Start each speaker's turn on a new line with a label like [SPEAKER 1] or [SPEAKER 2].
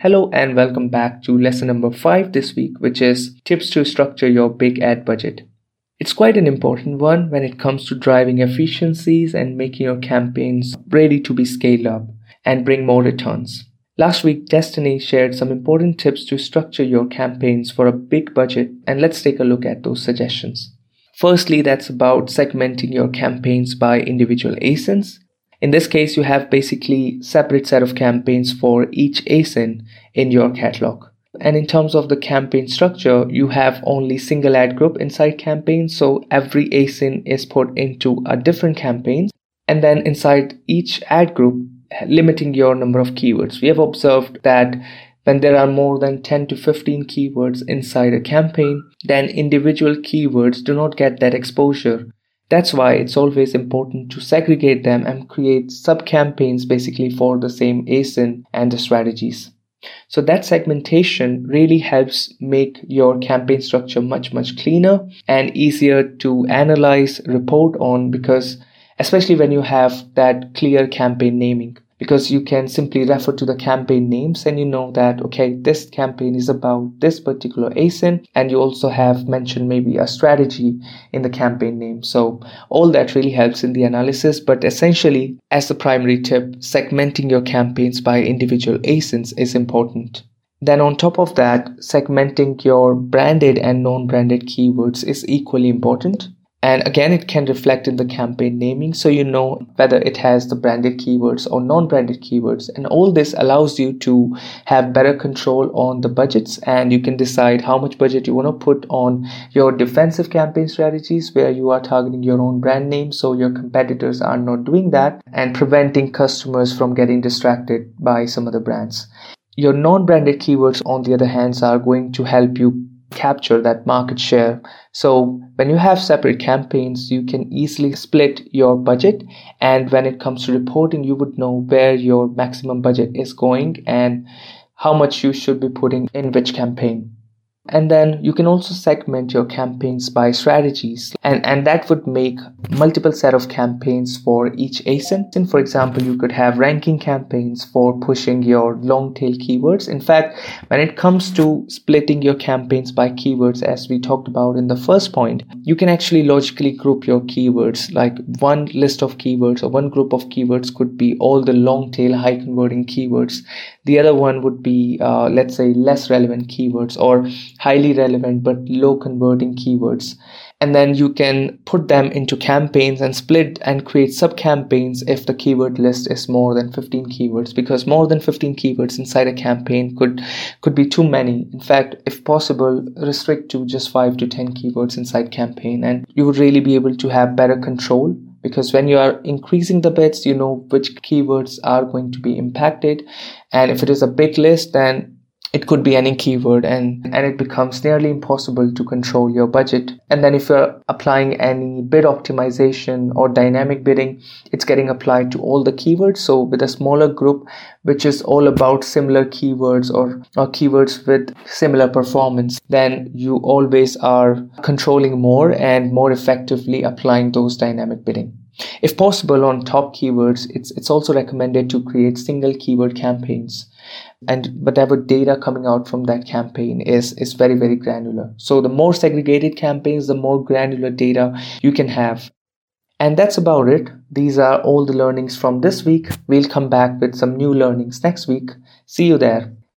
[SPEAKER 1] Hello and welcome back to lesson number 5 this week, which is tips to structure your big ad budget. It's quite an important one when it comes to driving efficiencies and making your campaigns ready to be scaled up and bring more returns. Last week, Destiny shared some important tips to structure your campaigns for a big budget, and let's take a look at those suggestions. Firstly, that's about segmenting your campaigns by individual ASINs. In this case, you have basically separate set of campaigns for each ASIN in your catalog. And in terms of the campaign structure, you have only single ad group inside campaigns. So every ASIN is put into a different campaign. And then inside each ad group, limiting your number of keywords. We have observed that when there are more than 10 to 15 keywords inside a campaign, then individual keywords do not get that exposure. That's why it's always important to segregate them and create sub campaigns basically for the same ASIN and the strategies. So that segmentation really helps make your campaign structure much, much cleaner and easier to analyze, report on because especially when you have that clear campaign naming because you can simply refer to the campaign names and you know that okay this campaign is about this particular asin and you also have mentioned maybe a strategy in the campaign name. So all that really helps in the analysis but essentially as the primary tip segmenting your campaigns by individual asins is important. Then on top of that segmenting your branded and non-branded keywords is equally important and again, it can reflect in the campaign naming so you know whether it has the branded keywords or non branded keywords. And all this allows you to have better control on the budgets and you can decide how much budget you want to put on your defensive campaign strategies where you are targeting your own brand name so your competitors are not doing that and preventing customers from getting distracted by some other brands. Your non branded keywords, on the other hand, are going to help you capture that market share. So when you have separate campaigns, you can easily split your budget. And when it comes to reporting, you would know where your maximum budget is going and how much you should be putting in which campaign and then you can also segment your campaigns by strategies. And and that would make multiple set of campaigns for each asin and for example you could have ranking campaigns for pushing your long tail keywords. In fact when it comes to splitting your campaigns by keywords as we talked about in the first point you can actually logically group your keywords. Like one list of keywords or one group of keywords could be all the long tail high converting keywords. The other one would be uh, let's say less relevant keywords or highly relevant but low converting keywords. And then you can put them into campaigns and split and create sub campaigns if the keyword list is more than 15 keywords because more than 15 keywords inside a campaign could could be too many. In fact if possible restrict to just 5 to 10 keywords inside campaign and you would really be able to have better control because when you are increasing the bids you know which keywords are going to be impacted. And if it is a big list then it could be any keyword and and it becomes nearly impossible to control your budget. And then if you're applying any bid optimization or dynamic bidding it's getting applied to all the keywords. So with a smaller group which is all about similar keywords or, or keywords with similar performance then you always are controlling more and more effectively applying those dynamic bidding. If possible on top keywords, it's, it's also recommended to create single keyword campaigns. And whatever data coming out from that campaign is, is very, very granular. So the more segregated campaigns, the more granular data you can have. And that's about it. These are all the learnings from this week. We'll come back with some new learnings next week. See you there.